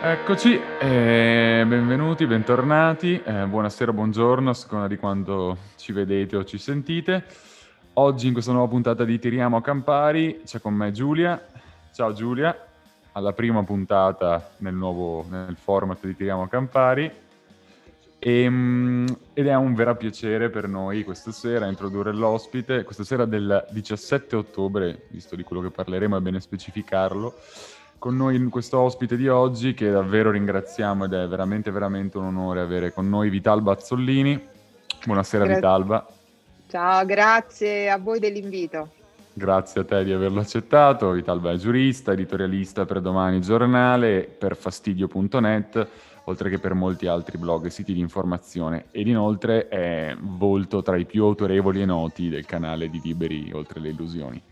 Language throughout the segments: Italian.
Eccoci, eh, benvenuti, bentornati, eh, buonasera, buongiorno, a seconda di quando ci vedete o ci sentite. Oggi in questa nuova puntata di Tiriamo a Campari c'è con me Giulia. Ciao Giulia, alla prima puntata nel nuovo nel format di Tiriamo a Campari. E, ehm, ed è un vero piacere per noi questa sera introdurre l'ospite, questa sera del 17 ottobre, visto di quello che parleremo è bene specificarlo con noi questo ospite di oggi che davvero ringraziamo ed è veramente veramente un onore avere con noi Vitalba Azzollini. Buonasera Gra- Vitalba. Ciao, grazie a voi dell'invito. Grazie a te di averlo accettato. Vitalba è giurista, editorialista per Domani Giornale, per fastidio.net, oltre che per molti altri blog e siti di informazione. Ed inoltre è volto tra i più autorevoli e noti del canale di Liberi Oltre le Illusioni.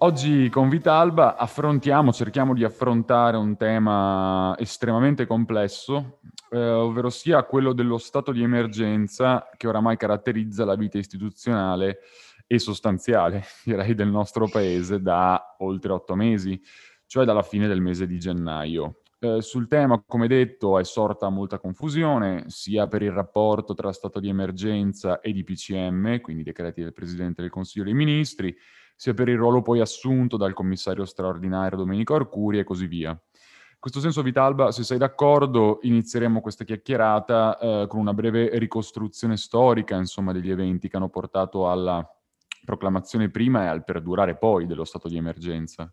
Oggi con Vitalba affrontiamo, cerchiamo di affrontare un tema estremamente complesso, eh, ovvero sia quello dello stato di emergenza che oramai caratterizza la vita istituzionale e sostanziale, direi, del nostro paese da oltre otto mesi, cioè dalla fine del mese di gennaio. Eh, sul tema, come detto, è sorta molta confusione, sia per il rapporto tra stato di emergenza e di PCM, quindi decreti del Presidente del Consiglio dei Ministri, sia per il ruolo poi assunto dal commissario straordinario Domenico Arcuri e così via. In questo senso, Vitalba, se sei d'accordo, inizieremo questa chiacchierata eh, con una breve ricostruzione storica, insomma, degli eventi che hanno portato alla proclamazione prima e al perdurare poi dello stato di emergenza.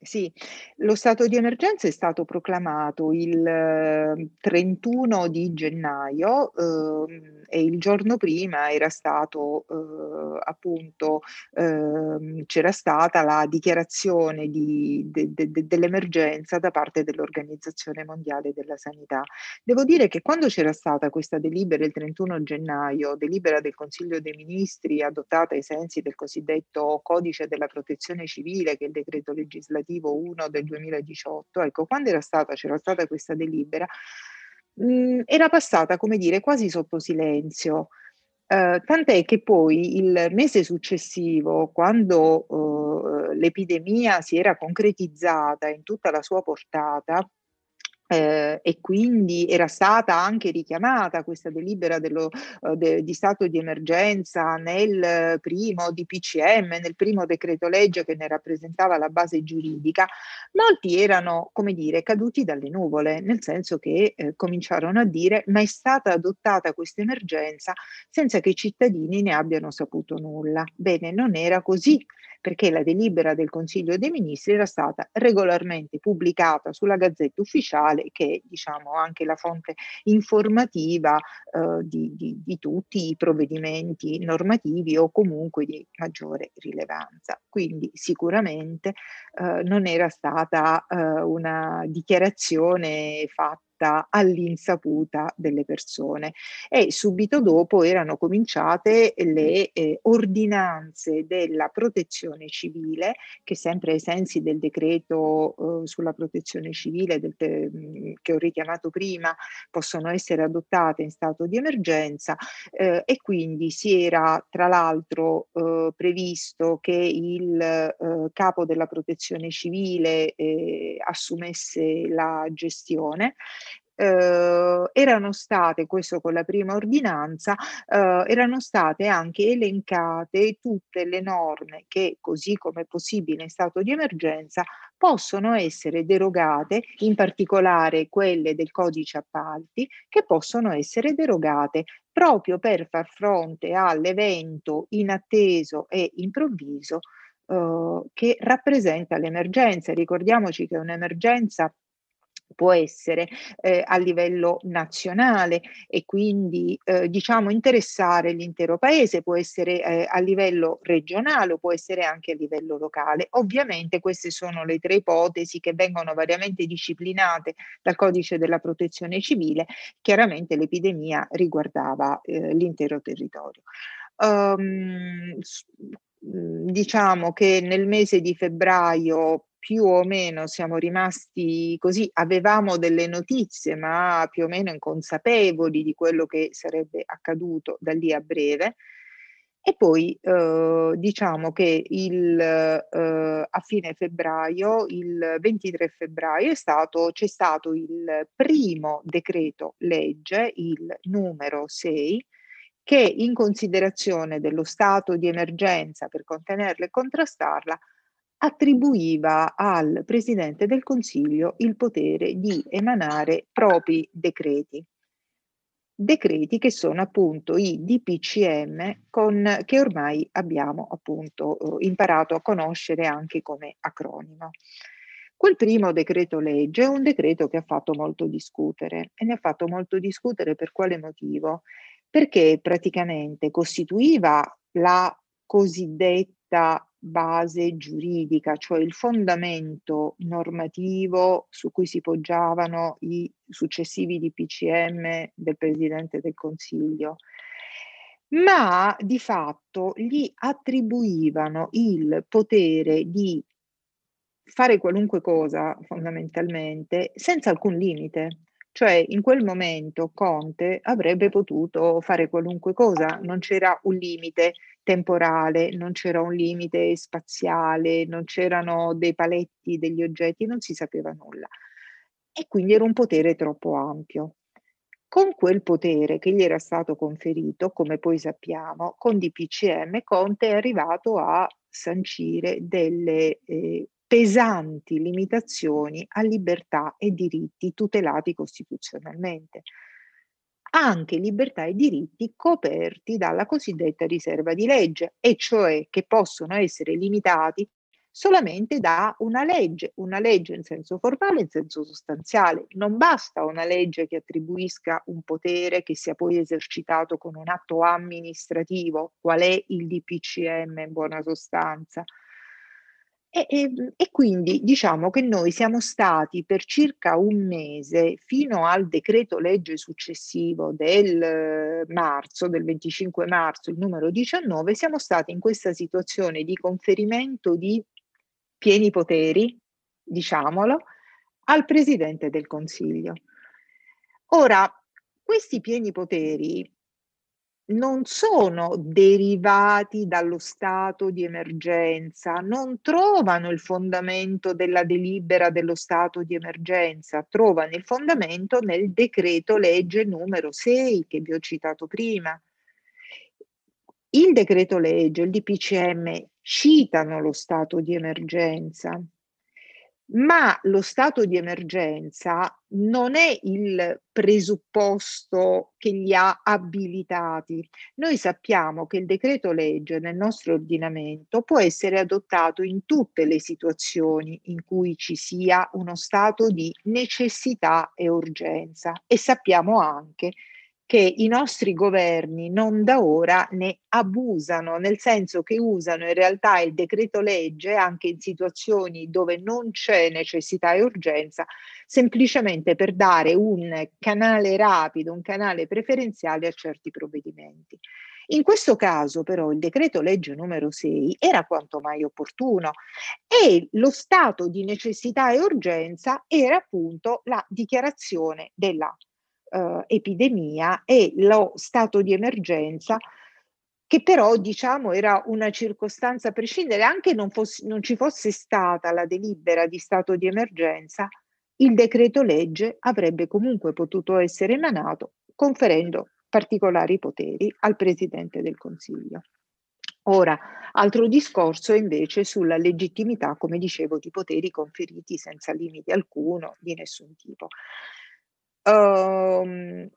Sì, lo stato di emergenza è stato proclamato il 31 ehm, di gennaio eh, e il giorno prima era stato eh, appunto eh, c'era stata la dichiarazione di, de, de, de, dell'emergenza da parte dell'Organizzazione Mondiale della Sanità. Devo dire che quando c'era stata questa delibera il 31 gennaio, delibera del Consiglio dei Ministri adottata ai sensi del cosiddetto Codice della Protezione Civile, che è il decreto legislativo legislativo 1 del 2018, ecco, quando era stata, c'era stata questa delibera, mh, mhmm, era passata, come dire, quasi sotto silenzio. Uh, tant'è che poi il mese successivo, quando uh, l'epidemia si era concretizzata in tutta la sua portata, eh, e quindi era stata anche richiamata questa delibera dello, uh, de, di stato di emergenza nel primo DPCM, nel primo decreto legge che ne rappresentava la base giuridica, molti erano, come dire, caduti dalle nuvole, nel senso che eh, cominciarono a dire ma è stata adottata questa emergenza senza che i cittadini ne abbiano saputo nulla. Bene, non era così perché la delibera del Consiglio dei Ministri era stata regolarmente pubblicata sulla Gazzetta Ufficiale, che è diciamo, anche la fonte informativa eh, di, di, di tutti i provvedimenti normativi o comunque di maggiore rilevanza. Quindi sicuramente eh, non era stata eh, una dichiarazione fatta fatta all'insaputa delle persone. E subito dopo erano cominciate le eh, ordinanze della protezione civile che sempre ai sensi del decreto eh, sulla protezione civile del, mm, che ho richiamato prima possono essere adottate in stato di emergenza eh, e quindi si era tra l'altro eh, previsto che il eh, capo della protezione civile eh, assumesse la gestione eh, erano state, questo con la prima ordinanza, eh, erano state anche elencate tutte le norme che, così come è possibile in stato di emergenza, possono essere derogate, in particolare quelle del codice appalti, che possono essere derogate proprio per far fronte all'evento inatteso e improvviso eh, che rappresenta l'emergenza. Ricordiamoci che un'emergenza può essere eh, a livello nazionale e quindi eh, diciamo interessare l'intero paese, può essere eh, a livello regionale o può essere anche a livello locale. Ovviamente queste sono le tre ipotesi che vengono variamente disciplinate dal codice della protezione civile, chiaramente l'epidemia riguardava eh, l'intero territorio. Um, diciamo che nel mese di febbraio più o meno siamo rimasti così, avevamo delle notizie, ma più o meno inconsapevoli di quello che sarebbe accaduto da lì a breve. E poi eh, diciamo che il, eh, a fine febbraio, il 23 febbraio, stato, c'è stato il primo decreto legge, il numero 6, che in considerazione dello stato di emergenza per contenerla e contrastarla, attribuiva al Presidente del Consiglio il potere di emanare propri decreti decreti che sono appunto i DPCM con, che ormai abbiamo appunto eh, imparato a conoscere anche come acronimo. Quel primo decreto legge è un decreto che ha fatto molto discutere e ne ha fatto molto discutere per quale motivo? Perché praticamente costituiva la cosiddetta base giuridica, cioè il fondamento normativo su cui si poggiavano i successivi DPCM del Presidente del Consiglio, ma di fatto gli attribuivano il potere di fare qualunque cosa fondamentalmente senza alcun limite. Cioè in quel momento Conte avrebbe potuto fare qualunque cosa, non c'era un limite temporale, non c'era un limite spaziale, non c'erano dei paletti degli oggetti, non si sapeva nulla. E quindi era un potere troppo ampio. Con quel potere che gli era stato conferito, come poi sappiamo, con DPCM Conte è arrivato a sancire delle eh, pesanti limitazioni a libertà e diritti tutelati costituzionalmente. Anche libertà e diritti coperti dalla cosiddetta riserva di legge, e cioè che possono essere limitati solamente da una legge, una legge in senso formale in senso sostanziale. Non basta una legge che attribuisca un potere che sia poi esercitato con un atto amministrativo, qual è il DPCM in buona sostanza, e, e, e, quindi diciamo che noi siamo stati per circa un mese, fino al decreto legge successivo del marzo, del 25 marzo, il numero 19, siamo stati in questa situazione di conferimento di pieni poteri, diciamolo, al Presidente del Consiglio. Ora, questi pieni poteri non sono derivati dallo stato di emergenza, non trovano il fondamento della delibera dello stato di emergenza, trovano il fondamento nel decreto legge numero 6 che vi ho citato prima. Il decreto legge, il DPCM citano lo stato di emergenza, ma lo stato di emergenza non è il presupposto che li ha abilitati. Noi sappiamo che il decreto legge nel nostro ordinamento può essere adottato in tutte le situazioni in cui ci sia uno stato di necessità e urgenza e sappiamo anche che i nostri governi non da ora ne abusano, nel senso che usano in realtà il decreto legge anche in situazioni dove non c'è necessità e urgenza, semplicemente per dare un canale rapido, un canale preferenziale a certi provvedimenti. In questo caso però il decreto legge numero 6 era quanto mai opportuno e lo stato di necessità e urgenza era appunto la dichiarazione della eh, epidemia e lo stato di emergenza che però diciamo era una circostanza a prescindere, anche non, fosse, non ci fosse stata la delibera di stato di emergenza, il decreto legge avrebbe comunque potuto essere emanato conferendo particolari poteri al Presidente del Consiglio. Ora, altro discorso invece sulla legittimità, come dicevo, di poteri conferiti senza limite alcuno, di nessun tipo. Uh,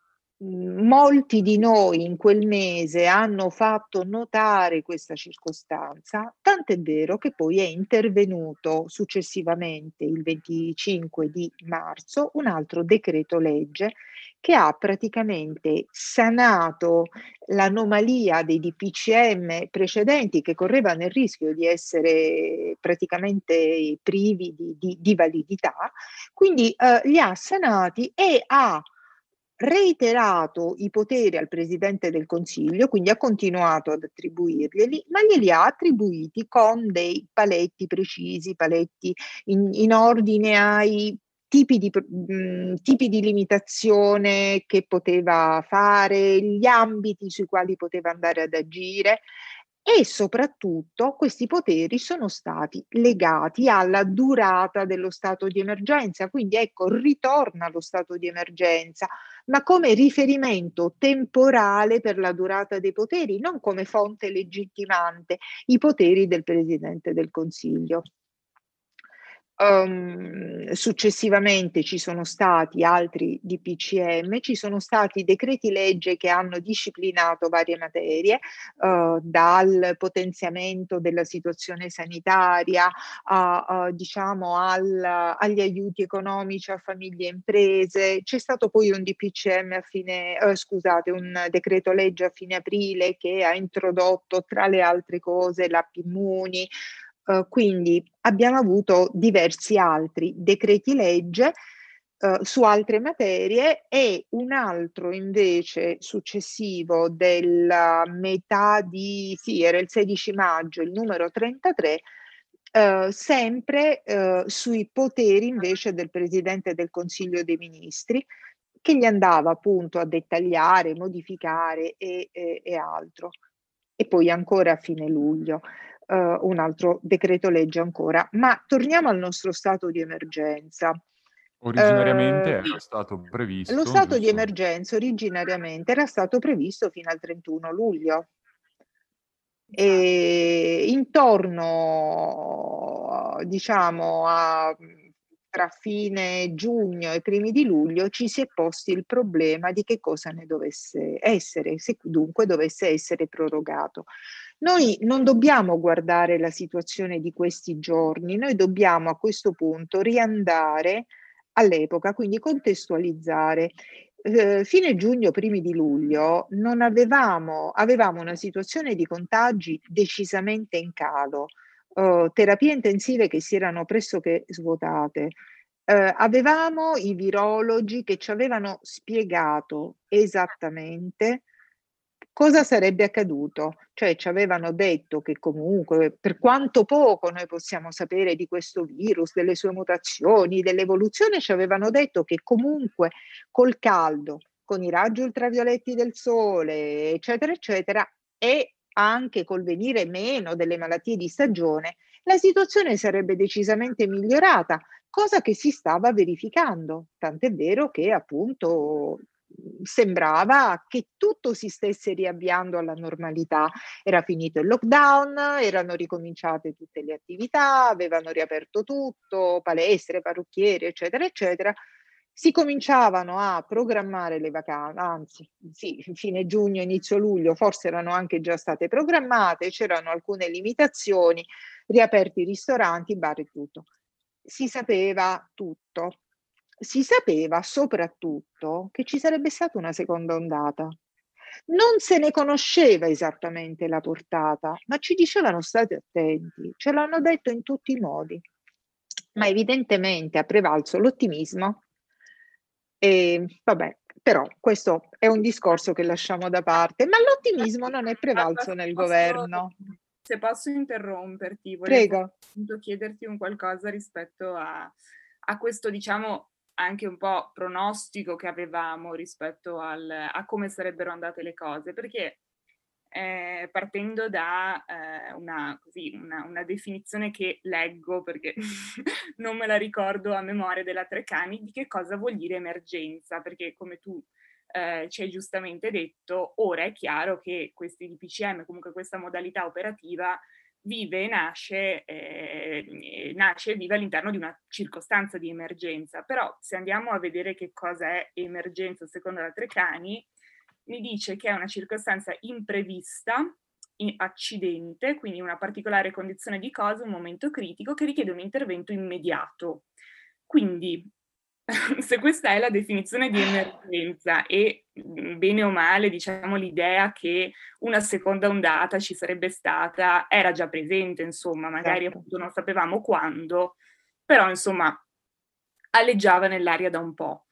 molti di noi in quel mese hanno fatto notare questa circostanza, tant'è vero che poi è intervenuto successivamente, il 25 di marzo, un altro decreto legge che ha praticamente sanato l'anomalia dei DPCM precedenti che correvano il rischio di essere praticamente privi di, di, di validità, quindi eh, li ha sanati e ha reiterato i poteri al Presidente del Consiglio, quindi ha continuato ad attribuirglieli, ma glieli ha attribuiti con dei paletti precisi, paletti in, in ordine ai tipi di, mh, mm, tipi di limitazione che poteva fare, gli ambiti sui quali poteva andare ad agire e soprattutto questi poteri sono stati legati alla durata dello stato di emergenza. Quindi ecco, ritorna lo stato di emergenza, ma come riferimento temporale per la durata dei poteri, non come fonte legittimante i poteri del Presidente del Consiglio. Um, successivamente ci sono stati altri DPCM, ci sono stati decreti legge che hanno disciplinato varie materie, uh, dal potenziamento della situazione sanitaria a, uh, diciamo al, agli aiuti economici a famiglie e imprese. C'è stato poi un DPCM a fine, uh, scusate, un decreto legge a fine aprile che ha introdotto tra le altre cose l'app Immuni, Uh, quindi abbiamo avuto diversi altri decreti legge uh, su altre materie e un altro invece successivo della metà di, sì, era il 16 maggio, il numero 33, uh, sempre sui poteri invece del Presidente del Consiglio dei Ministri, che gli andava appunto a dettagliare, modificare e, e, e altro. E poi ancora a fine luglio uh, un altro decreto legge ancora. Ma torniamo al nostro stato di emergenza. Originariamente uh, era stato previsto. Lo stato giusto? di emergenza originariamente era stato previsto fino al 31 luglio. E intorno, diciamo, a tra fine giugno e primi di luglio ci si è posti il problema di che cosa ne dovesse essere, se dunque dovesse essere prorogato. Noi non dobbiamo guardare la situazione di questi giorni, noi dobbiamo a questo punto riandare all'epoca, quindi contestualizzare. Eh, fine giugno, primi di luglio, non avevamo, avevamo una situazione di contagi decisamente in calo, eh, terapie intensive che si erano pressoché svuotate. Eh, avevamo i virologi che ci avevano spiegato esattamente cosa sarebbe accaduto? Cioè ci avevano detto che comunque per quanto poco noi possiamo sapere di questo virus, delle sue mutazioni, dell'evoluzione, ci avevano detto che comunque col caldo, con i raggi ultravioletti del sole, eccetera, eccetera, e anche col venire meno delle malattie di stagione, la situazione sarebbe decisamente migliorata, cosa che si stava verificando. Tant'è vero che appunto sembrava che tutto si stesse riavviando alla normalità. Era finito il lockdown, erano ricominciate tutte le attività, avevano riaperto tutto, palestre, parrucchieri, eccetera, eccetera. Si cominciavano a programmare le vacanze, anzi, sì, fine giugno, inizio luglio, forse erano anche già state programmate, c'erano alcune limitazioni, riaperti i ristoranti, bar e tutto. Si sapeva tutto si sapeva soprattutto che ci sarebbe stata una seconda ondata. Non se ne conosceva esattamente la portata, ma ci dicevano state attenti, ce l'hanno detto in tutti i modi. Ma evidentemente ha prevalso l'ottimismo e vabbè, però questo è un discorso che lasciamo da parte, ma l'ottimismo non è prevalso nel governo. Se posso interromperti, volevo chiederti un qualcosa rispetto a, a questo, diciamo, anche un po' pronostico che avevamo rispetto al, a come sarebbero andate le cose, perché eh, partendo da eh, una, così, una, una, definizione che leggo, perché non me la ricordo a memoria della Treccani, di che cosa vuol dire emergenza, perché come tu eh, ci hai giustamente detto, ora è chiaro che questi DPCM, comunque questa modalità operativa, vive e nasce, eh, nasce e vive all'interno di una circostanza di emergenza. Però se andiamo a vedere che cosa è emergenza secondo la Treccani, mi dice che è una circostanza imprevista, accidente, quindi una particolare condizione di cosa, un momento critico che richiede un intervento immediato. Quindi se questa è la definizione di emergenza e mhmm, bene o male, diciamo, l'idea che una seconda ondata ci sarebbe stata era già presente, insomma, magari certo. appunto non sapevamo quando, però insomma alleggiava nell'aria da un po'.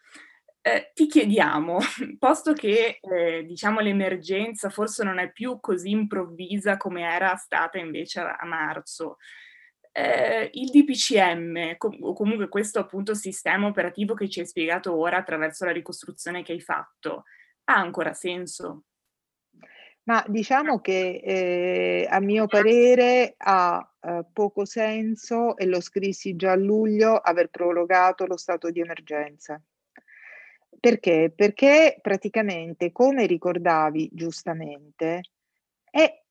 Eh, ti chiediamo, posto che eh, diciamo l'emergenza forse non è più così improvvisa come era stata invece a, a marzo, eh, il DPCM, com- o comunque questo appunto sistema operativo che ci hai spiegato ora attraverso la ricostruzione che hai fatto, ha ancora senso? Ma diciamo che eh, a mio parere ha eh, poco senso, e lo scrissi già a luglio, aver prorogato lo stato di emergenza. Perché? Perché praticamente, come ricordavi giustamente,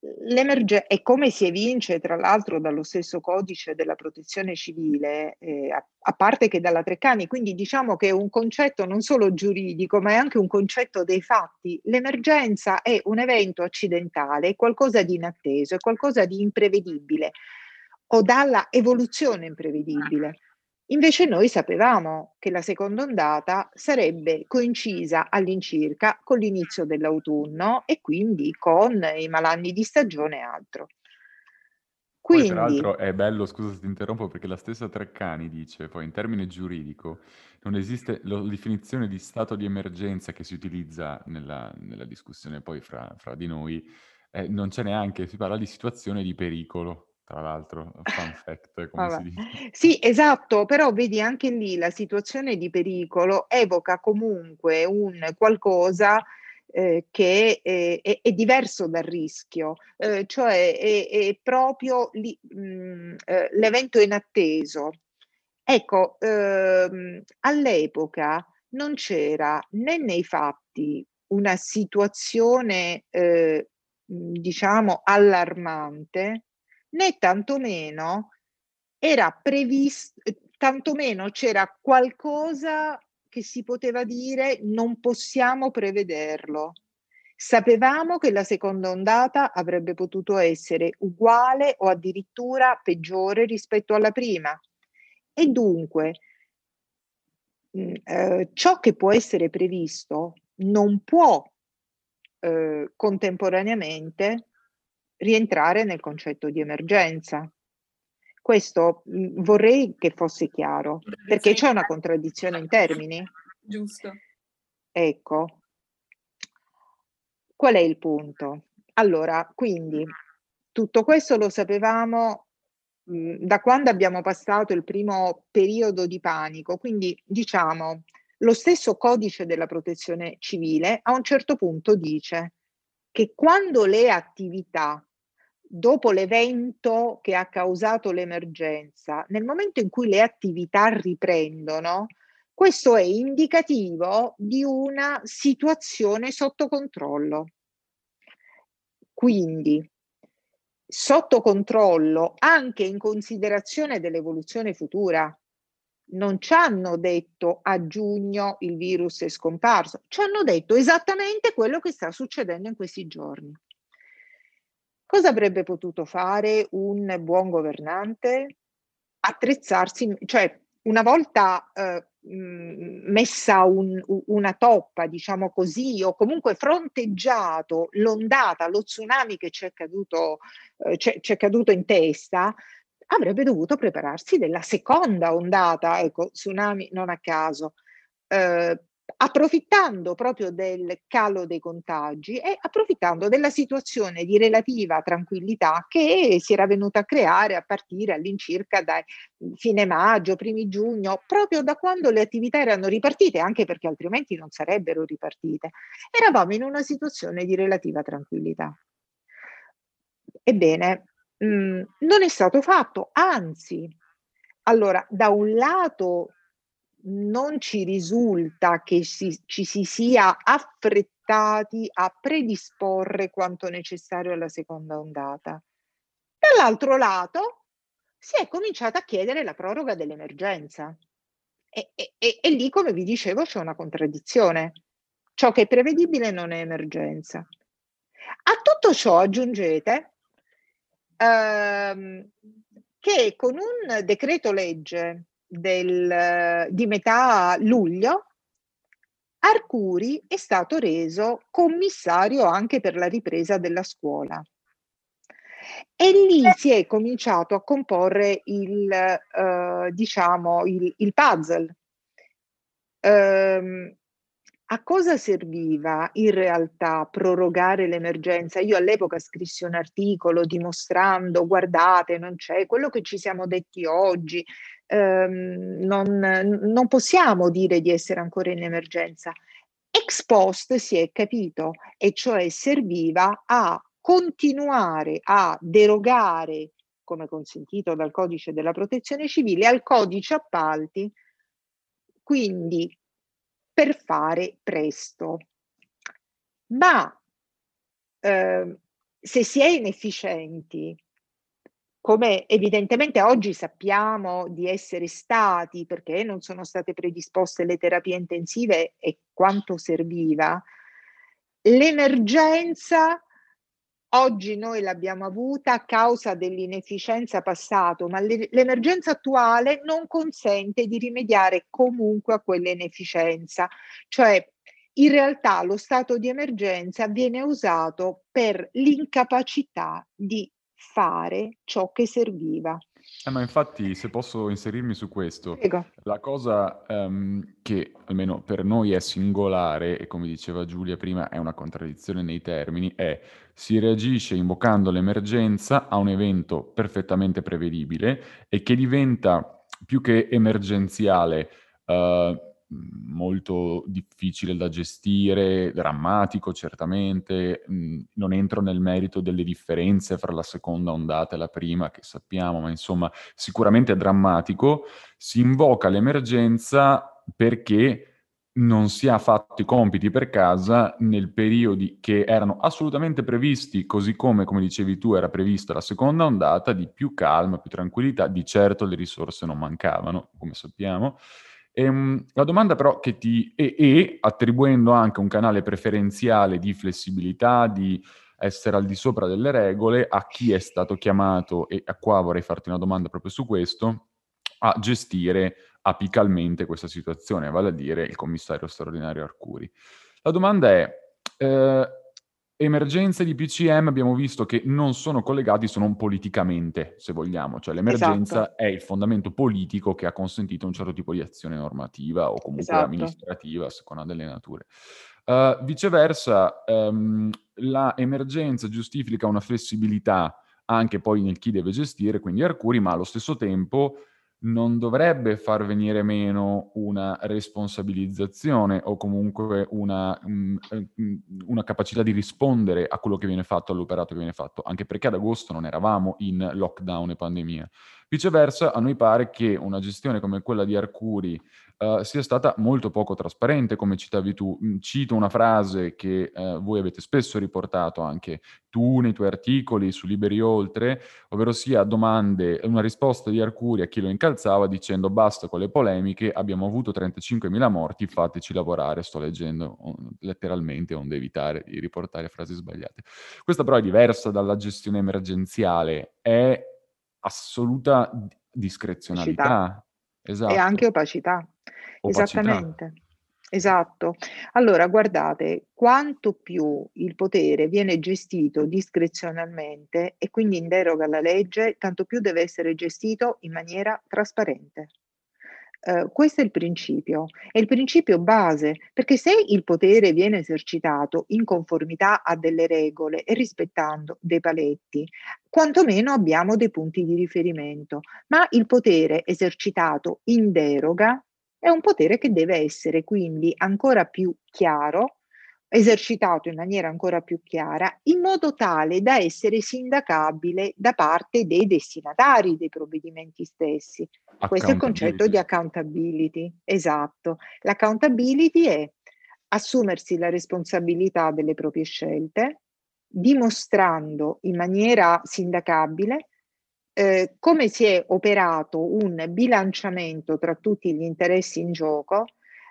è, e come si evince tra l'altro dallo stesso codice della protezione civile, eh, a, a, parte che dalla Treccani, quindi diciamo che è un concetto non solo giuridico, ma è anche un concetto dei fatti. L'emergenza è un evento accidentale, qualcosa di inatteso, è qualcosa di imprevedibile o dalla evoluzione imprevedibile. Invece noi sapevamo che la seconda ondata sarebbe coincisa all'incirca con l'inizio dell'autunno e quindi con i malanni di stagione e altro. Quindi, poi, tra l'altro è bello, scusa se ti interrompo, perché la stessa Treccani dice, poi in termine giuridico, non esiste la definizione di stato di emergenza che si utilizza nella, nella discussione poi fra, fra di noi, eh, non c'è neanche, si parla di situazione di pericolo tra l'altro, fun fact, come si dice. Sì, esatto, però vedi anche lì la situazione di pericolo evoca comunque un qualcosa eh, che è, è, è, diverso dal rischio, eh, cioè è, è proprio lì, mh, mm, eh, l'evento inatteso. Ecco, ehm, all'epoca non c'era né nei fatti una situazione, eh, diciamo, allarmante, né tantomeno era previsto, tantomeno c'era qualcosa che si poteva dire non possiamo prevederlo. Sapevamo che la seconda ondata avrebbe potuto essere uguale o addirittura peggiore rispetto alla prima. E dunque mh, eh, ciò che può essere previsto non può eh, contemporaneamente rientrare nel concetto di emergenza. Questo mh, vorrei che fosse chiaro, perché c'è una contraddizione in termini. Giusto. Ecco. Qual è il punto? Allora, quindi tutto questo lo sapevamo mh, da quando abbiamo passato il primo periodo di panico, quindi diciamo lo stesso codice della protezione civile a un certo punto dice che quando le attività dopo l'evento che ha causato l'emergenza, nel momento in cui le attività riprendono, questo è indicativo di una situazione sotto controllo. Quindi, sotto controllo anche in considerazione dell'evoluzione futura. Non ci hanno detto a giugno il virus è scomparso, ci hanno detto esattamente quello che sta succedendo in questi giorni. Cosa avrebbe potuto fare un buon governante? Attrezzarsi, cioè una volta eh, messa un, una toppa, diciamo così, o comunque fronteggiato l'ondata, lo tsunami che ci è caduto, eh, c'è, c'è caduto in testa, avrebbe dovuto prepararsi della seconda ondata, ecco, tsunami non a caso. Eh, approfittando proprio del calo dei contagi e approfittando della situazione di relativa tranquillità che si era venuta a creare a partire all'incirca da fine maggio, primi giugno, proprio da quando le attività erano ripartite, anche perché altrimenti non sarebbero ripartite. Eravamo in una situazione di relativa tranquillità. Ebbene, mh, mm, non è stato fatto, anzi, allora, da un lato non ci risulta che si, ci si sia affrettati a predisporre quanto necessario alla seconda ondata. Dall'altro lato si è cominciato a chiedere la proroga dell'emergenza e, e, e, e lì, come vi dicevo, c'è una contraddizione. Ciò che è prevedibile non è emergenza. A tutto ciò aggiungete ehm, che con un decreto legge del, di metà luglio, Arcuri è stato reso commissario anche per la ripresa della scuola. E lì si è cominciato a comporre il, eh, diciamo, il, il puzzle. Um, a cosa serviva in realtà prorogare l'emergenza? Io all'epoca scrissi un articolo dimostrando, guardate, non c'è quello che ci siamo detti oggi, ehm, non, non possiamo dire di essere ancora in emergenza. Ex post si è capito, e cioè serviva a continuare a derogare, come consentito dal codice della protezione civile, al codice appalti, quindi per fare presto. Ma eh, se si è inefficienti, come evidentemente oggi sappiamo di essere stati perché non sono state predisposte le terapie intensive e quanto serviva, l'emergenza oggi noi l'abbiamo avuta a causa dell'inefficienza passato, ma l'emergenza attuale non consente di rimediare comunque a quell'inefficienza, cioè in realtà lo stato di emergenza viene usato per l'incapacità di fare ciò che serviva. Eh, ma infatti, se posso inserirmi su questo, Prego. la cosa um, che almeno per noi è singolare, e come diceva Giulia prima, è una contraddizione nei termini, è si reagisce invocando l'emergenza a un evento perfettamente prevedibile e che diventa più che emergenziale. Uh, molto difficile da gestire, drammatico certamente. Non entro nel merito delle differenze fra la seconda ondata e la prima, che sappiamo, ma insomma sicuramente è drammatico. Si invoca l'emergenza perché non si ha fatto i compiti per casa nel periodi che erano assolutamente previsti, così come, come dicevi tu, era prevista la seconda ondata, di più calma, più tranquillità. Di certo le risorse non mancavano, come sappiamo. Ehm, la domanda però che ti... E, e attribuendo anche un canale preferenziale di flessibilità, di essere al di sopra delle regole, a chi è stato chiamato, e a qua vorrei farti una domanda proprio su questo, a gestire apicalmente questa situazione, vale a dire il commissario straordinario Arcuri. La domanda è, eh, emergenze di PCM abbiamo visto che non sono collegati se non politicamente, se vogliamo, cioè l'emergenza esatto. è il fondamento politico che ha consentito un certo tipo di azione normativa o comunque esatto. amministrativa, a seconda delle nature. Uh, viceversa, um, la emergenza giustifica una flessibilità anche poi nel chi deve gestire, quindi Arcuri, ma allo stesso tempo non dovrebbe far venire meno una responsabilizzazione o comunque una, mm, una, capacità di rispondere a quello che viene fatto, all'operato che viene fatto, anche perché ad agosto non eravamo in lockdown e pandemia. Viceversa, a noi pare che una gestione come quella di Arcuri uh, sia stata molto poco trasparente, come citavi tu. Mm, cito una frase che uh, voi avete spesso riportato anche tu nei tuoi articoli su Liberi Oltre, ovvero sia domande, una risposta di Arcuri a chi lo incalzava dicendo basta con le polemiche, abbiamo avuto 35.000 morti, fateci lavorare, sto leggendo uh, letteralmente, onde evitare di riportare frasi sbagliate. Questa però è diversa dalla gestione emergenziale, è assoluta discrezionalità. Esatto. E anche opacità. Esattamente. Esatto. Allora, guardate, quanto più il potere viene gestito discrezionalmente e quindi in deroga alla legge, tanto più deve essere gestito in maniera trasparente. Uh, questo è il principio, è il principio base, perché se il potere viene esercitato in conformità a delle regole e rispettando dei paletti, quantomeno abbiamo dei punti di riferimento, ma il potere esercitato in deroga è un potere che deve essere quindi ancora più chiaro, esercitato in maniera ancora più chiara, in modo tale da essere sindacabile da parte dei destinatari dei provvedimenti stessi. Questo è il concetto di accountability. Esatto. L'accountability è assumersi la responsabilità delle proprie scelte, dimostrando in maniera sindacabile eh, come si è operato un bilanciamento tra tutti gli interessi in gioco,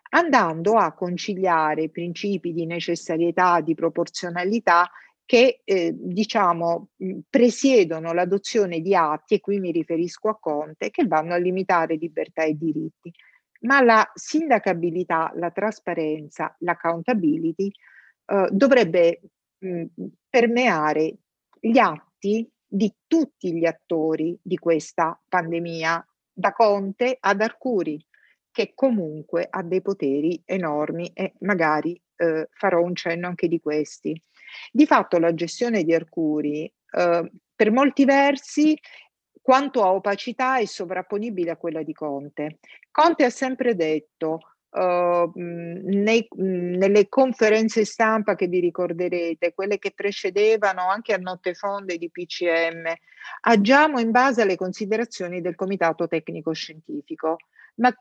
andando a conciliare principi di necessarietà, di proporzionalità che eh, diciamo presiedono l'adozione di atti, e qui mi riferisco a Conte, che vanno a limitare libertà e diritti. Ma la sindacabilità, la trasparenza, l'accountability eh, dovrebbe mh, permeare gli atti di tutti gli attori di questa pandemia, da Conte ad Arcuri, che comunque ha dei poteri enormi e magari eh, farò un cenno anche di questi. Di fatto la gestione di Arcuri eh, per molti versi quanto a opacità è sovrapponibile a quella di Conte. Conte ha sempre detto Uh, nei, nelle conferenze stampa che vi ricorderete, quelle che precedevano anche a notte fonde di PCM, agiamo in base alle considerazioni del Comitato Tecnico Scientifico, ma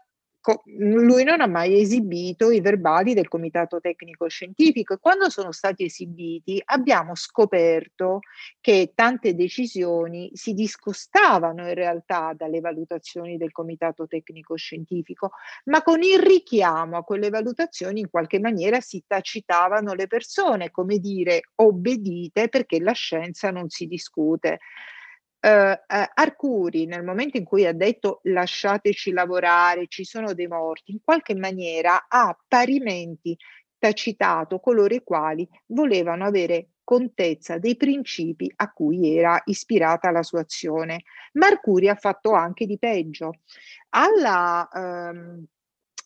lui non ha mai esibito i verbali del comitato tecnico scientifico e quando sono stati esibiti abbiamo scoperto che tante decisioni si discostavano in realtà dalle valutazioni del comitato tecnico scientifico, ma con il richiamo a quelle valutazioni in qualche maniera si tacitavano le persone, come dire obbedite perché la scienza non si discute. Uh, uh, Arcuri, nel momento in cui ha detto lasciateci lavorare, ci sono dei morti, in qualche maniera ha parimenti tacitato coloro i quali volevano avere contezza dei principi a cui era ispirata la sua azione. Ma Arcuri ha fatto anche di peggio. Alla, um,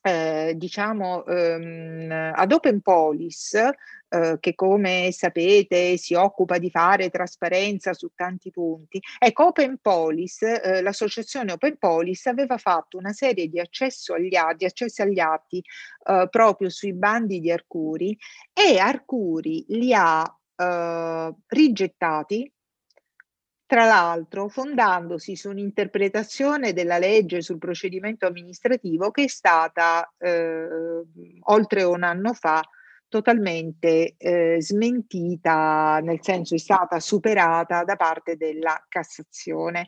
eh, diciamo, ehm, ad Open Polis, eh, che come sapete si occupa di fare trasparenza su tanti punti, ecco, Open Polis, eh, l'associazione Open Polis aveva fatto una serie di, agli, di accessi agli atti eh, proprio sui bandi di Arcuri e Arcuri li ha eh, rigettati tra l'altro fondandosi su un'interpretazione della legge sul procedimento amministrativo che è stata eh, oltre un anno fa totalmente eh, smentita, nel senso è stata superata da parte della Cassazione.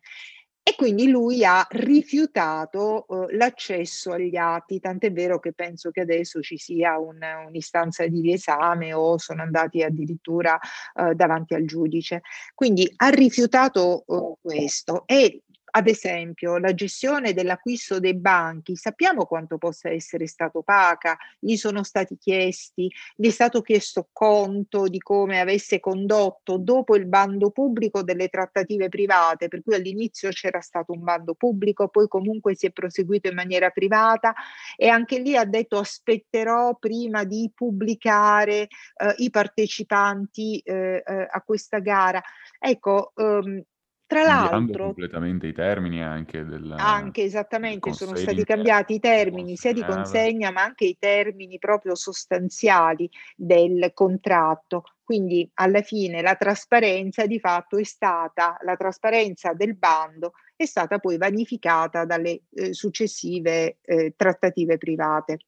E quindi lui ha rifiutato uh, l'accesso agli atti, tant'è vero che penso che adesso ci sia un, un'istanza di riesame o sono andati addirittura uh, davanti al giudice. Quindi ha rifiutato uh, questo e ad esempio, la gestione dell'acquisto dei banchi, sappiamo quanto possa essere stata opaca, gli sono stati chiesti, gli è stato chiesto conto di come avesse condotto dopo il bando pubblico delle trattative private, per cui all'inizio c'era stato un bando pubblico, poi comunque si è proseguito in maniera privata e anche lì ha detto aspetterò prima di pubblicare eh, i partecipanti eh, eh, a questa gara. Ecco, ehm, tra l'altro, completamente i termini anche del anche esattamente sono stati cambiati i termini sia di consegna ma anche i termini proprio sostanziali del contratto. Quindi alla fine la trasparenza di fatto è stata la trasparenza del bando è stata poi vanificata dalle eh, successive eh, trattative private.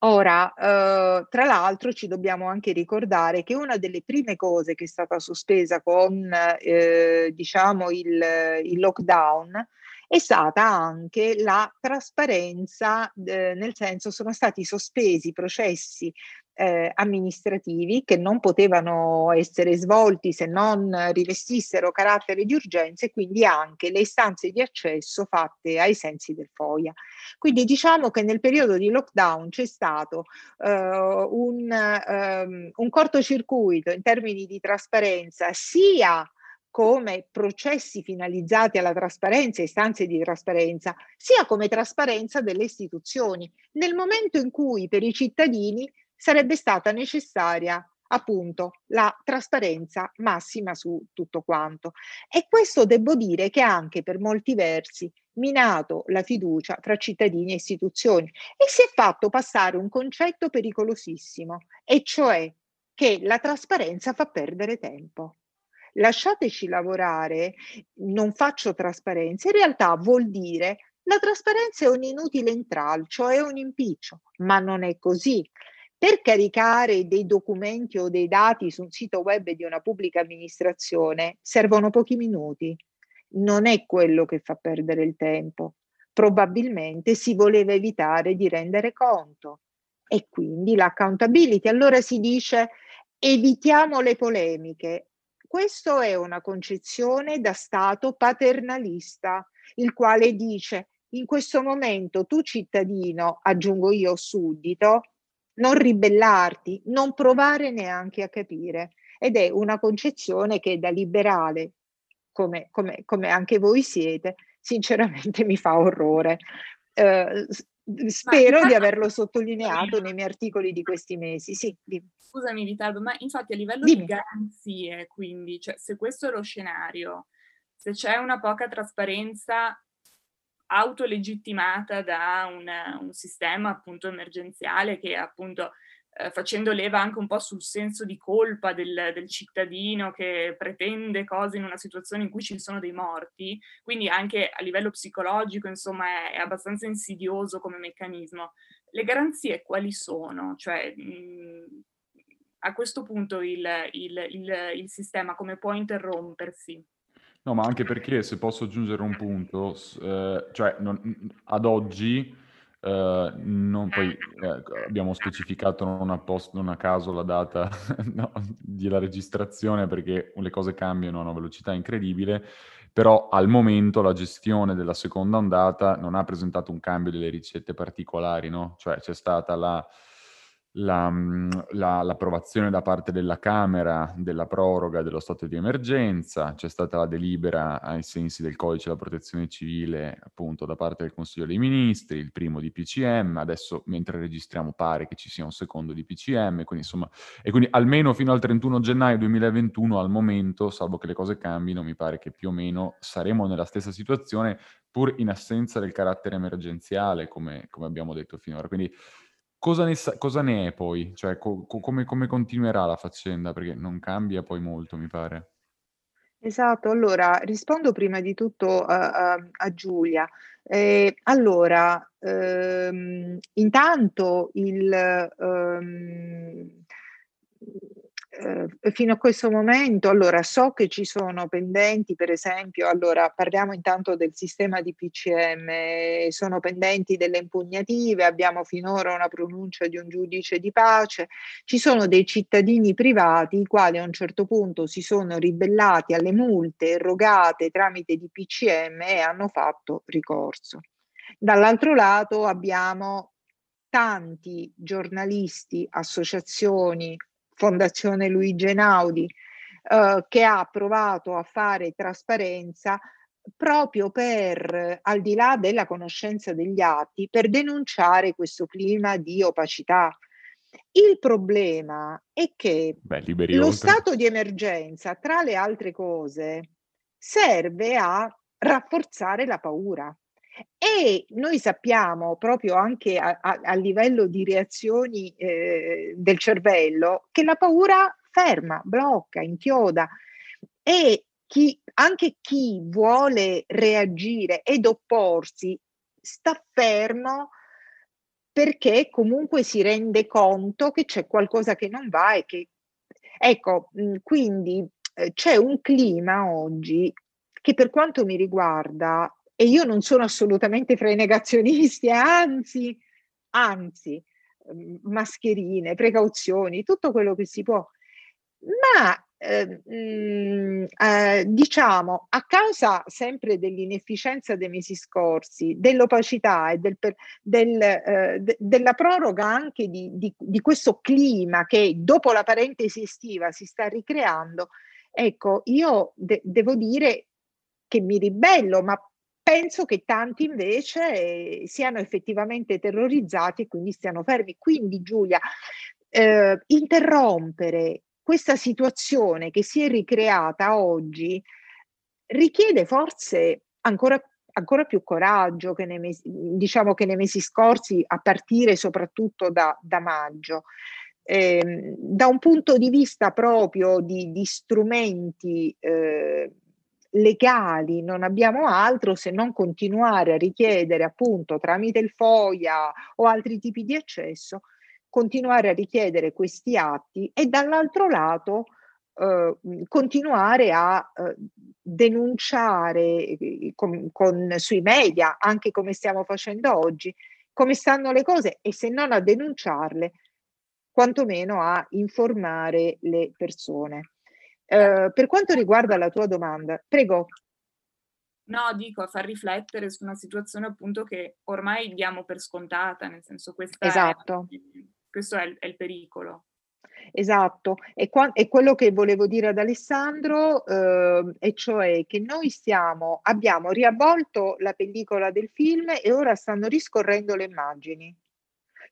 Ora, eh, tra l'altro ci dobbiamo anche ricordare che una delle prime cose che è stata sospesa con eh, diciamo il, il lockdown è stata anche la trasparenza, eh, nel senso sono stati sospesi processi eh, amministrativi che non potevano essere svolti se non rivestissero carattere di urgenza e quindi anche le istanze di accesso fatte ai sensi del FOIA. Quindi diciamo che nel periodo di lockdown c'è stato uh, un, um, un cortocircuito in termini di trasparenza sia come processi finalizzati alla trasparenza, istanze di trasparenza, sia come trasparenza delle istituzioni, nel momento in cui per i cittadini sarebbe stata necessaria appunto la trasparenza massima su tutto quanto. E questo devo dire che anche per molti versi minato la fiducia tra cittadini e istituzioni e si è fatto passare un concetto pericolosissimo, e cioè che la trasparenza fa perdere tempo. Lasciateci lavorare, non faccio trasparenza, in realtà vuol dire la trasparenza è un inutile intralcio, è un impiccio, ma non è così. Per caricare dei documenti o dei dati su un sito web di una pubblica amministrazione servono pochi minuti. Non è quello che fa perdere il tempo. Probabilmente si voleva evitare di rendere conto e quindi l'accountability. Allora si dice evitiamo le polemiche. Questa è una concezione da Stato paternalista, il quale dice in questo momento tu cittadino, aggiungo io suddito, non ribellarti, non provare neanche a capire. Ed è una concezione che da liberale, come, come, come anche voi siete, sinceramente mi fa orrore. Eh, spero ma, di averlo sottolineato nei miei articoli di questi mesi. Sì, Scusami Vitaldo, ma infatti a livello dimmi. di garanzie, quindi, cioè, se questo è lo scenario, se c'è una poca trasparenza autolegittimata da una, un sistema appunto emergenziale che appunto eh, facendo leva anche un po' sul senso di colpa del, del, cittadino che pretende cose in una situazione in cui ci sono dei morti, quindi anche a livello psicologico insomma è, è abbastanza insidioso come meccanismo. Le garanzie quali sono? Cioè, mh, a questo punto il, il, il, il sistema come può interrompersi? No, ma anche perché se posso aggiungere un punto, eh, cioè non, ad oggi eh, non, poi eh, abbiamo specificato non a, post, non a caso la data no, della registrazione perché le cose cambiano a una velocità incredibile, però al momento la gestione della seconda ondata non ha presentato un cambio delle ricette particolari, no? Cioè c'è stata la la, mm, la, l'approvazione da parte della Camera della proroga dello stato di emergenza, c'è stata la delibera ai sensi del codice della protezione civile appunto da parte del Consiglio dei Ministri, il primo di PCM, adesso mentre registriamo pare che ci sia un secondo di PCM, quindi insomma, e quindi almeno fino al 31 gennaio 2021 al momento, salvo che le cose cambino, mi pare che più o meno saremo nella stessa situazione pur in assenza del carattere emergenziale come, come abbiamo detto finora. Quindi Cosa ne, sa- cosa ne è poi? Cioè, co- co- come, come continuerà la faccenda? Perché non cambia poi molto, mi pare. Esatto, allora rispondo prima di tutto a, a, Giulia. Eh, allora, ehm, intanto il, ehm, eh, fino a questo momento, allora so che ci sono pendenti, per esempio, allora parliamo intanto del sistema di PCM, sono pendenti delle impugnative, abbiamo finora una pronuncia di un giudice di pace, ci sono dei cittadini privati i quali a un certo punto si sono ribellati alle multe erogate tramite di PCM e hanno fatto ricorso. Dall'altro lato abbiamo tanti giornalisti, associazioni, Fondazione Luigi Einaudi, eh, che ha provato a fare trasparenza proprio per, al di là della conoscenza degli atti, per denunciare questo clima di opacità. Il problema è che Beh, lo stato di emergenza, tra le altre cose, serve a rafforzare la paura. E noi sappiamo proprio anche a, a, a livello di reazioni eh, del cervello che la paura ferma, blocca, inchioda. E chi, anche chi vuole reagire ed opporsi sta fermo perché comunque si rende conto che c'è qualcosa che non va e che ecco, quindi eh, c'è un clima oggi che per quanto mi riguarda e io non sono assolutamente fra i negazionisti, anzi, anzi, mm, mascherine, precauzioni, tutto quello che si può. Ma eh, mh, mm, eh, diciamo a causa sempre dell'inefficienza dei mesi scorsi, dell'opacità e del, del, eh, de, della proroga anche di, di, di, questo clima che dopo la parentesi estiva si sta ricreando, ecco, io de- devo dire che mi ribello, ma Penso che tanti invece eh, siano effettivamente terrorizzati e quindi stiano fermi. Quindi Giulia, eh, interrompere questa situazione che si è ricreata oggi richiede forse ancora, ancora più coraggio che nei, mesi, diciamo che nei mesi scorsi, a partire soprattutto da, da maggio. Eh, da un punto di vista proprio di, di strumenti eh, legali non abbiamo altro se non continuare a richiedere appunto tramite il FOIA o altri tipi di accesso, continuare a richiedere questi atti e dall'altro lato eh, continuare a eh, denunciare eh, con, con, sui media, anche come stiamo facendo oggi, come stanno le cose e se non a denunciarle, quantomeno a informare le persone. Eh, per quanto riguarda la tua domanda, prego. No, dico a far riflettere su una situazione appunto che ormai diamo per scontata, nel senso questa esatto. È, questo è il, è il pericolo. Esatto, e, qua, e, quello che volevo dire ad Alessandro, eh, e cioè che noi stiamo, abbiamo riavvolto la pellicola del film e ora stanno riscorrendo le immagini.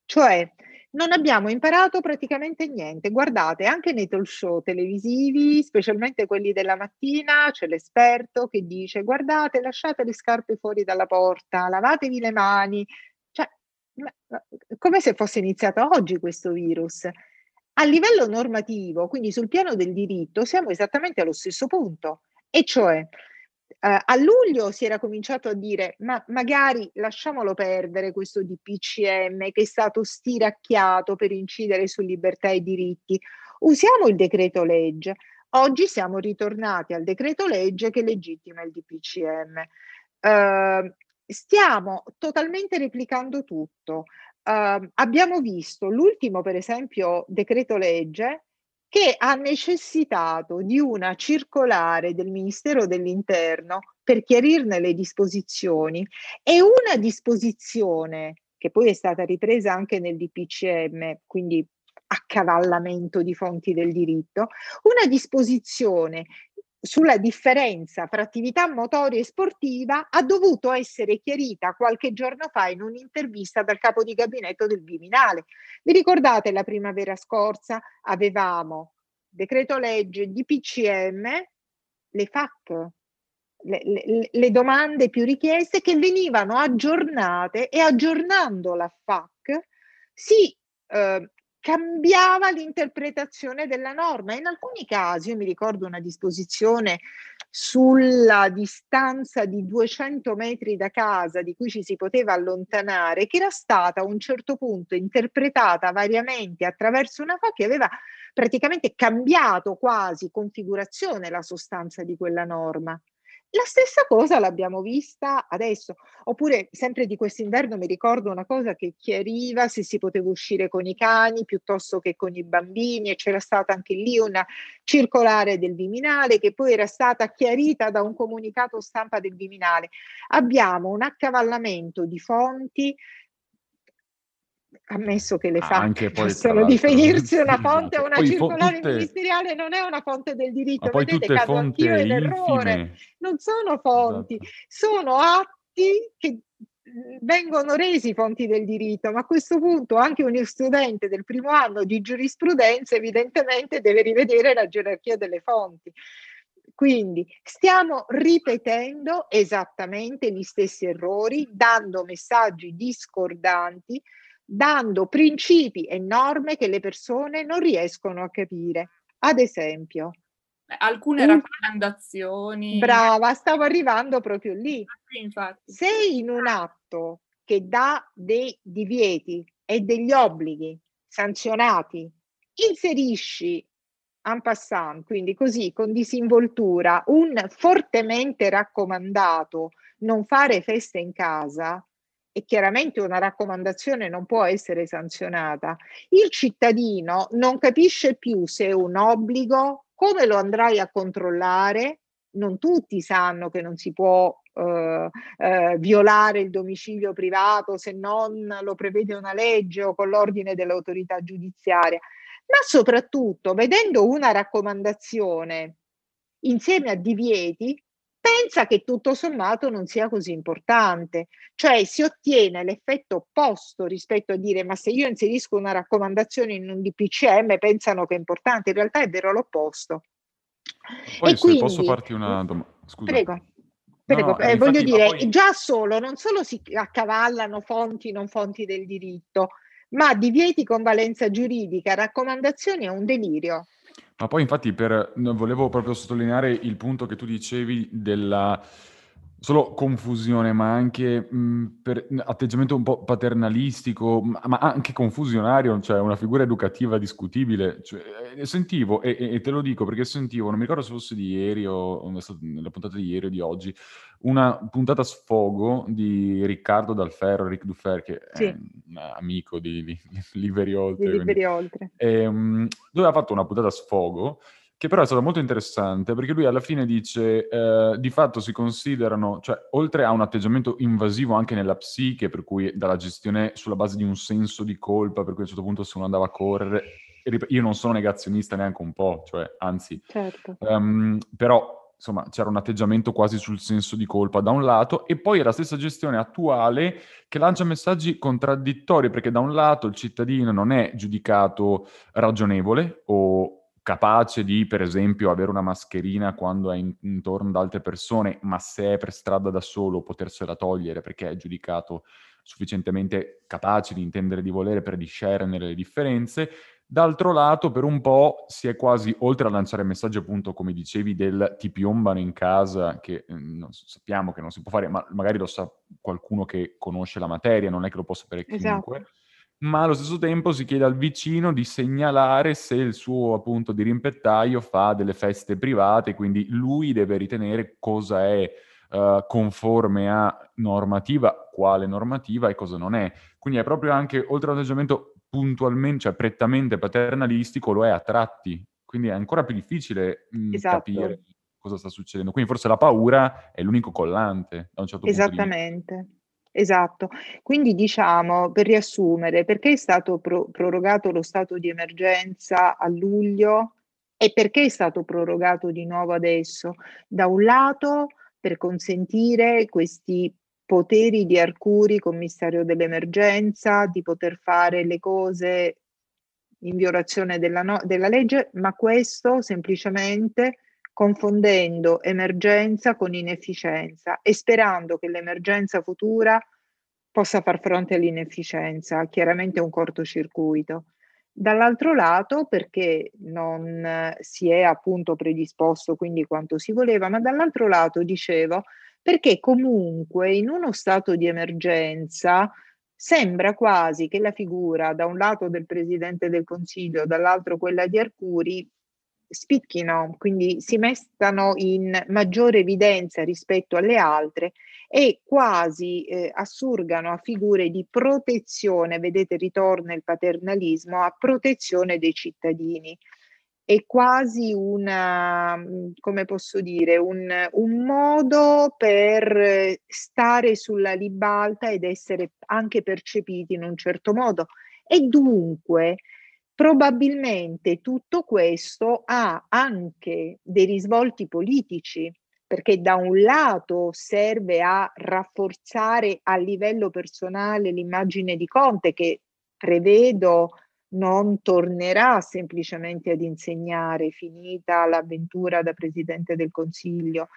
Cioè, non abbiamo imparato praticamente niente. Guardate, anche nei talk show televisivi, specialmente quelli della mattina, c'è l'esperto che dice guardate, lasciate le scarpe fuori dalla porta, lavatevi le mani. Cioè, come se fosse iniziato oggi questo virus. A livello normativo, quindi sul piano del diritto, siamo esattamente allo stesso punto, e cioè Uh, a luglio si era cominciato a dire ma magari lasciamolo perdere questo DPCM che è stato stiracchiato per incidere su libertà e diritti, usiamo il decreto legge. Oggi siamo ritornati al decreto legge che legittima il DPCM. Uh, ehm, stiamo totalmente replicando tutto. Uh, abbiamo visto l'ultimo, per esempio, decreto legge che ha necessitato di una circolare del Ministero dell'Interno per chiarirne le disposizioni. E una disposizione che poi è stata ripresa anche nel DPCM, quindi accavallamento di fonti del diritto, una disposizione sulla differenza fra attività motoria e sportiva ha dovuto essere chiarita qualche giorno fa in un'intervista dal capo di gabinetto del Viminale. Vi ricordate la primavera scorsa avevamo decreto legge, DPCM, le FAC, le, le, le, domande più richieste che venivano aggiornate e aggiornando la FAC si eh, cambiava l'interpretazione della norma. In alcuni casi, io mi ricordo una disposizione sulla distanza di 200 metri da casa di cui ci si poteva allontanare, che era stata a un certo punto interpretata variamente attraverso una FA che aveva praticamente cambiato quasi configurazione la sostanza di quella norma. La stessa cosa l'abbiamo vista adesso, oppure sempre di quest'inverno mi ricordo una cosa che chiariva se si poteva uscire con i cani piuttosto che con i bambini e c'era stata anche lì una circolare del Viminale che poi era stata chiarita da un comunicato stampa del Viminale. Abbiamo un accavallamento di fonti ammesso che le ah, FAC possono definirsi una fonte o una poi circolare tutte... ministeriale, non è una fonte del diritto. Vedete, cado anch'io in errore. Non sono fonti, esatto. sono atti che vengono resi fonti del diritto, ma a questo punto anche uno studente del primo anno di giurisprudenza evidentemente deve rivedere la gerarchia delle fonti. Quindi stiamo ripetendo esattamente gli stessi errori, dando messaggi discordanti, dando principi e norme che le persone non riescono a capire. Ad esempio, alcune raccomandazioni. Brava, stavo arrivando proprio lì. Ah, Se in un atto che dà dei divieti e degli obblighi sanzionati inserisci en passant, quindi così con disinvoltura, un fortemente raccomandato non fare feste in casa, e chiaramente una raccomandazione non può essere sanzionata, il cittadino non capisce più se è un obbligo, come lo andrai a controllare. Non tutti sanno che non si può eh, eh, violare il domicilio privato se non lo prevede una legge o con l'ordine dell'autorità giudiziaria, ma soprattutto vedendo una raccomandazione insieme a divieti, pensa che tutto sommato non sia così importante, cioè si ottiene l'effetto opposto rispetto a dire ma se io inserisco una raccomandazione in un DPCM pensano che è importante, in realtà è vero l'opposto. Poi e se quindi, posso farti una domanda, scusa. Prego. Prego, no, eh, voglio dire, poi... già solo, non solo si accavallano fonti non fonti del diritto, ma divieti con valenza giuridica, raccomandazioni è un delirio. Ma poi infatti per volevo proprio sottolineare il punto che tu dicevi della solo confusione, ma anche, mhmm, per atteggiamento un po' paternalistico, ma anche confusionario, cioè una figura educativa discutibile. Cioè, ehm, sentivo e e te lo dico perché sentivo, non mi ricordo se fosse di ieri o nella puntata di ieri o di oggi, una puntata sfogo di Riccardo Dalferro, Ric Dufer, che sì. è amico di, di, di Liberi Oltre. Di Liberi Oltre. E, um, dove ha fatto una puntata a sfogo che però è stata molto interessante perché lui alla fine dice eh, di fatto si considerano, cioè oltre a un atteggiamento invasivo anche nella psiche, per cui dalla gestione sulla base di un senso di colpa, per cui a un certo punto se uno andava a correre, io non sono negazionista neanche un po', cioè anzi, certo. um, però insomma c'era un atteggiamento quasi sul senso di colpa da un lato e poi è la stessa gestione attuale che lancia messaggi contraddittori perché da un lato il cittadino non è giudicato ragionevole o capace di, per esempio, avere una mascherina quando è in, intorno ad altre persone, ma se è per strada da solo potersela togliere perché è giudicato sufficientemente capace di intendere di volere per discernere le differenze, D'altro lato, per un po' si è quasi, oltre a lanciare il messaggio appunto, come dicevi, del ti piombano in casa, che eh, non, sappiamo che non si può fare, ma magari lo sa qualcuno che conosce la materia, non è che lo può sapere chiunque, esatto. ma allo stesso tempo si chiede al vicino di segnalare se il suo appunto dirimpettaio fa delle feste private, quindi lui deve ritenere cosa è uh, conforme a normativa, quale normativa e cosa non è. Quindi è proprio anche, oltre all'atteggiamento puntualmente, cioè prettamente paternalistico, lo è a tratti. Quindi è ancora più difficile mh, esatto. capire cosa sta succedendo. Quindi forse la paura è l'unico collante da un certo Esattamente. Esatto, quindi diciamo per riassumere perché è stato pro- prorogato lo stato di emergenza a luglio e perché è stato prorogato di nuovo adesso? Da un lato per consentire questi poteri di Arcuri, commissario dell'emergenza, di poter fare le cose in violazione della, no- della legge, ma questo semplicemente confondendo emergenza con inefficienza e sperando che l'emergenza futura possa far fronte all'inefficienza, chiaramente un cortocircuito. Dall'altro lato, perché non si è appunto predisposto quindi quanto si voleva, ma dall'altro lato dicevo perché comunque in uno stato di emergenza sembra quasi che la figura da un lato del Presidente del Consiglio, dall'altro quella di Arcuri, spicchino, quindi si mettano in maggiore evidenza rispetto alle altre e quasi eh, assurgano a figure di protezione, vedete ritorna il paternalismo, a protezione dei cittadini è quasi una, mhmm, come posso dire, un, un, modo per stare sulla ribalta ed essere anche percepiti in un certo modo. E dunque, probabilmente tutto questo ha anche dei risvolti politici, perché da un lato serve a rafforzare a livello personale l'immagine di Conte, che prevedo non tornerà semplicemente ad insegnare finita l'avventura da Presidente del Consiglio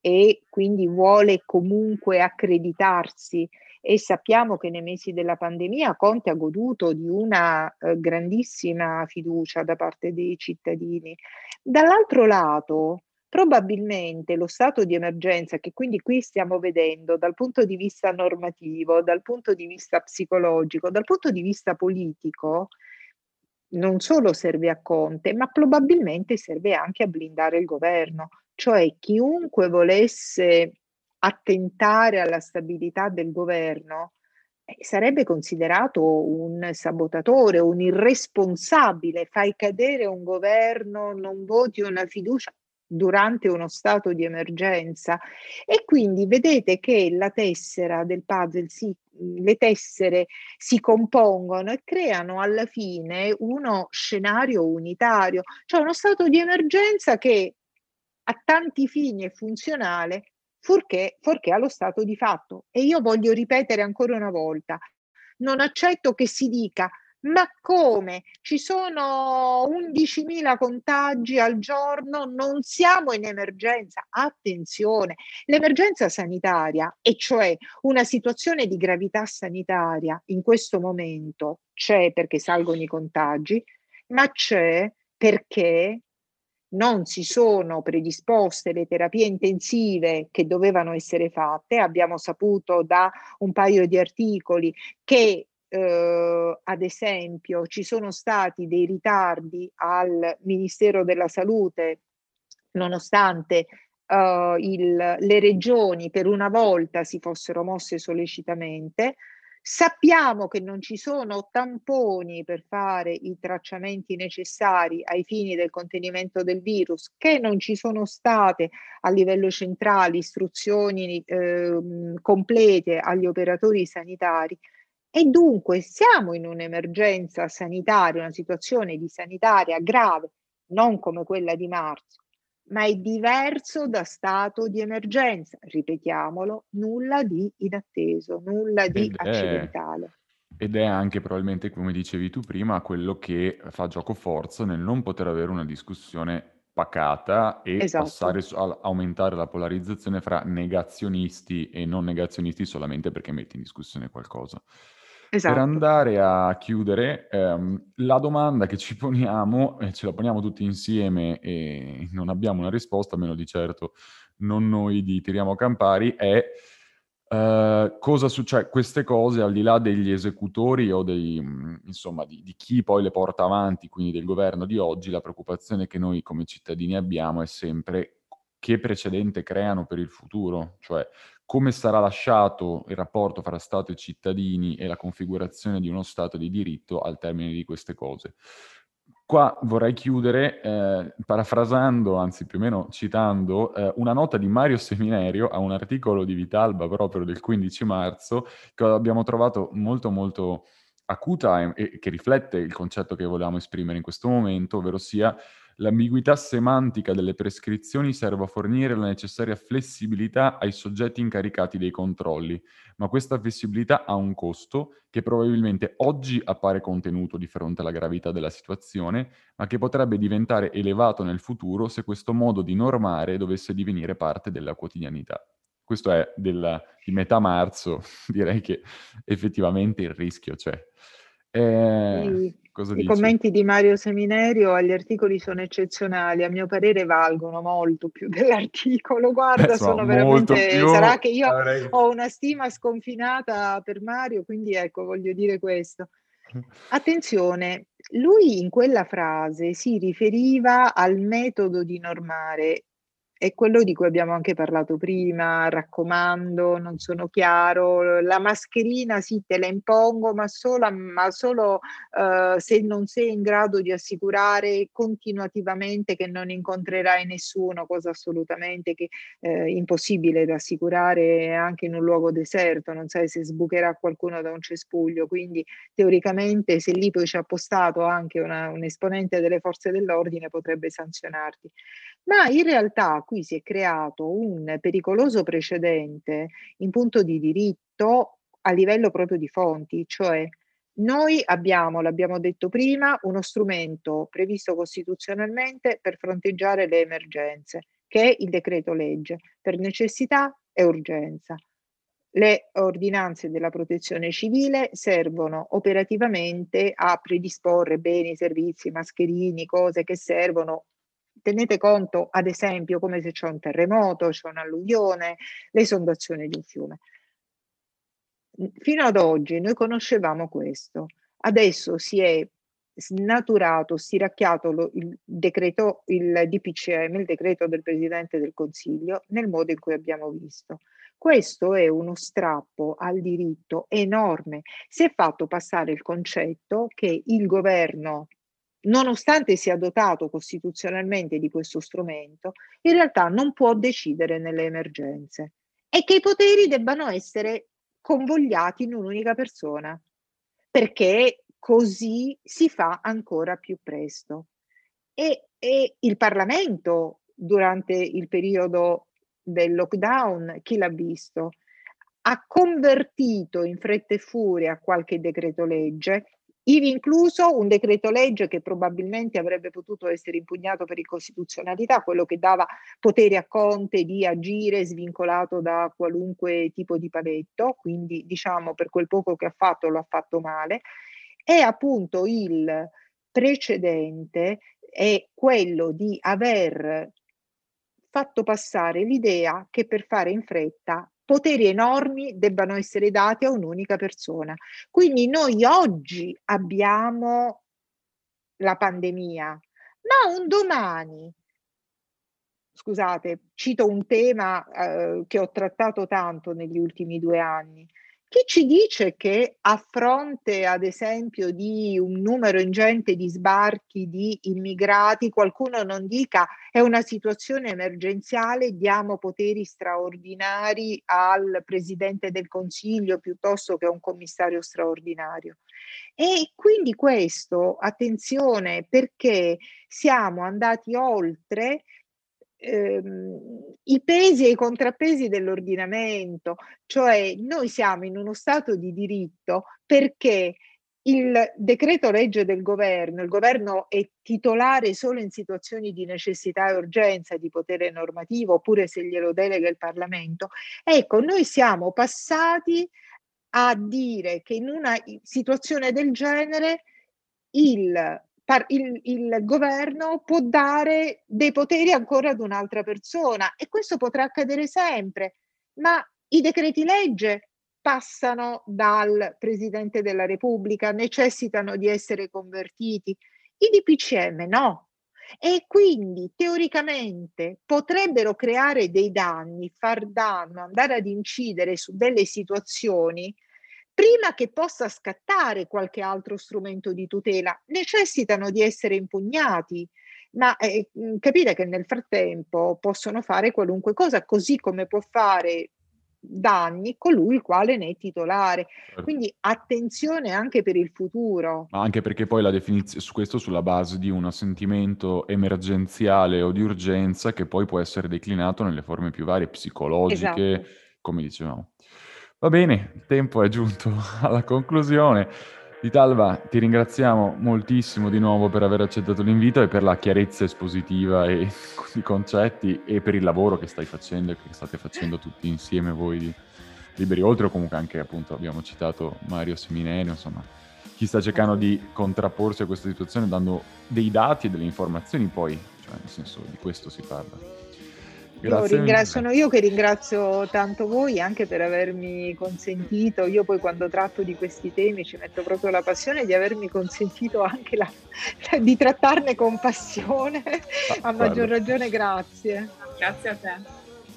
e quindi vuole comunque accreditarsi e sappiamo che nei mesi della pandemia Conte ha goduto di una eh, grandissima fiducia da parte dei cittadini. Dall'altro lato, probabilmente lo stato di emergenza che quindi qui stiamo vedendo dal punto di vista normativo, dal punto di vista psicologico, dal punto di vista politico, non solo serve a Conte, ma probabilmente serve anche a blindare il governo, cioè chiunque volesse attentare alla stabilità del governo eh, sarebbe considerato un sabotatore, un irresponsabile, fai cadere un governo, non voti una fiducia durante uno stato di emergenza e quindi vedete che la tessera del puzzle si le tessere si compongono e creano alla fine uno scenario unitario, cioè uno stato di emergenza che a tanti fini è funzionale, fuorché, fuorché allo stato di fatto. E io voglio ripetere ancora una volta, non accetto che si dica ma come? Ci sono 11.000 contagi al giorno, non siamo in emergenza. Attenzione, l'emergenza sanitaria, e cioè una situazione di gravità sanitaria in questo momento c'è perché salgono i contagi, ma c'è perché non si sono predisposte le terapie intensive che dovevano essere fatte. Abbiamo saputo da un paio di articoli che eh, ad esempio ci sono stati dei ritardi al Ministero della Salute nonostante uh, il, le regioni per una volta si fossero mosse sollecitamente. Sappiamo che non ci sono tamponi per fare i tracciamenti necessari ai fini del contenimento del virus, che non ci sono state a livello centrale istruzioni eh, complete agli operatori sanitari e dunque siamo in un'emergenza sanitaria, una situazione di sanitaria grave, non come quella di marzo, ma è diverso da stato di emergenza. Ripetiamolo, nulla di inatteso, nulla di ed accidentale. È, ed è anche probabilmente, come dicevi tu prima, quello che fa gioco forza nel non poter avere una discussione pacata e esatto. passare a aumentare la polarizzazione fra negazionisti e non negazionisti solamente perché metti in discussione qualcosa. Esatto. Per andare a chiudere, ehm, la domanda che ci poniamo, e ce la poniamo tutti insieme e non abbiamo una risposta, almeno di certo non noi di Tiriamo Campari, è uh, cosa succede? Queste cose, al di là degli esecutori o dei, insomma, di, di, chi poi le porta avanti, quindi del governo di oggi, la preoccupazione che noi come cittadini abbiamo è sempre che precedente creano per il futuro, cioè come sarà lasciato il rapporto fra Stato e cittadini e la configurazione di uno Stato di diritto al termine di queste cose. Qua vorrei chiudere eh, parafrasando, anzi più o meno citando, eh, una nota di Mario Seminerio a un articolo di Vitalba proprio del 15 marzo che abbiamo trovato molto molto acuta e, e che riflette il concetto che volevamo esprimere in questo momento, ovvero sia L'ambiguità semantica delle prescrizioni serve a fornire la necessaria flessibilità ai soggetti incaricati dei controlli, ma questa flessibilità ha un costo che probabilmente oggi appare contenuto di fronte alla gravità della situazione, ma che potrebbe diventare elevato nel futuro se questo modo di normare dovesse divenire parte della quotidianità. Questo è del, di metà marzo, direi che effettivamente il rischio c'è. Eh, I dici? commenti di Mario Seminerio agli articoli sono eccezionali, a mio parere valgono molto più dell'articolo. Guarda, eh, sono veramente. Sarà che io avrei... ho una stima sconfinata per Mario, quindi ecco, voglio dire questo. Attenzione, lui in quella frase si riferiva al metodo di normare è quello di cui abbiamo anche parlato prima, raccomando, non sono chiaro, la mascherina sì te la impongo, ma solo, ma solo uh, se non sei in grado di assicurare continuativamente che non incontrerai nessuno, cosa assolutamente che, eh, impossibile da assicurare anche in un luogo deserto, non sai se sbucherà qualcuno da un cespuglio, quindi teoricamente se lì poi c'è appostato anche una, un esponente delle forze dell'ordine potrebbe sanzionarti. Ma in realtà qui si è creato un pericoloso precedente in punto di diritto a livello proprio di fonti, cioè noi abbiamo, l'abbiamo detto prima, uno strumento previsto costituzionalmente per fronteggiare le emergenze, che è il decreto legge, per necessità e urgenza. Le ordinanze della protezione civile servono operativamente a predisporre beni, servizi, mascherini, cose che servono tenete conto, ad esempio, come se c'è un terremoto, c'è un'alluvione, l'esondazione di un fiume. Fino ad oggi noi conoscevamo questo, adesso si è snaturato, stiracchiato lo, il decreto, il DPCM, il decreto del Presidente del Consiglio, nel modo in cui abbiamo visto. Questo è uno strappo al diritto enorme. Si è fatto passare il concetto che il governo nonostante sia dotato costituzionalmente di questo strumento, in realtà non può decidere nelle emergenze e che i poteri debbano essere convogliati in un'unica persona, perché così si fa ancora più presto. E, e il Parlamento durante il periodo del lockdown, chi l'ha visto? Ha convertito in fretta e furia qualche decreto legge Ivi incluso un decreto legge che probabilmente avrebbe potuto essere impugnato per incostituzionalità, quello che dava poteri a Conte di agire svincolato da qualunque tipo di paletto, quindi diciamo per quel poco che ha fatto lo ha fatto male, e appunto il precedente è quello di aver fatto passare l'idea che per fare in fretta poteri enormi debbano essere dati a un'unica persona. Quindi noi oggi abbiamo la pandemia, ma un domani, scusate, cito un tema eh, che ho trattato tanto negli ultimi due anni, chi ci dice che a fronte, ad esempio, di un numero ingente di sbarchi di immigrati, qualcuno non dica è una situazione emergenziale, diamo poteri straordinari al Presidente del Consiglio piuttosto che a un commissario straordinario? E quindi questo, attenzione, perché siamo andati oltre ehm, i pesi e i contrappesi dell'ordinamento, cioè noi siamo in uno stato di diritto perché il decreto legge del governo, il governo è titolare solo in situazioni di necessità e urgenza di potere normativo oppure se glielo delega il Parlamento. Ecco, noi siamo passati a dire che in una situazione del genere il, il, il, governo può dare dei poteri ancora ad un'altra persona e questo potrà accadere sempre, ma i decreti legge passano dal Presidente della Repubblica, necessitano di essere convertiti. I DPCM no. E quindi teoricamente potrebbero creare dei danni, far danno, andare ad incidere su delle situazioni prima che possa scattare qualche altro strumento di tutela. Necessitano di essere impugnati, ma eh, capite che nel frattempo possono fare qualunque cosa, così come può fare danni colui il quale ne è titolare. Certo. Quindi attenzione anche per il futuro. Ma anche perché poi la definizione su questo sulla base di un assentimento emergenziale o di urgenza che poi può essere declinato nelle forme più varie, psicologiche, esatto. come dicevamo. Va bene, il tempo è giunto alla conclusione. Vitalva, ti ringraziamo moltissimo di nuovo per aver accettato l'invito e per la chiarezza espositiva e i concetti e per il lavoro che stai facendo e che state facendo tutti insieme voi di Liberi Oltre o comunque anche appunto abbiamo citato Mario Seminenio, insomma chi sta cercando di contrapporsi a questa situazione dando dei dati e delle informazioni poi, cioè nel senso di questo si parla. Io sono io che ringrazio tanto voi anche per avermi consentito, io poi quando tratto di questi temi ci metto proprio la passione di avermi consentito anche la, di trattarne con passione, ah, a maggior ragione grazie. Grazie a te.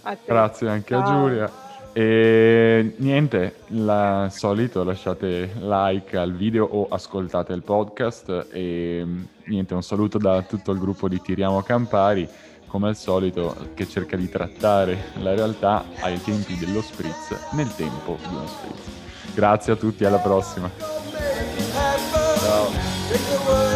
A te. Grazie anche Ciao. a Giulia. E niente, la solito lasciate like al video o ascoltate il podcast e niente, un saluto da tutto il gruppo di Tiriamo Campari come al solito, che cerca di trattare la realtà ai tempi dello spritz nel tempo di uno spritz. Grazie a tutti, alla prossima. Ciao.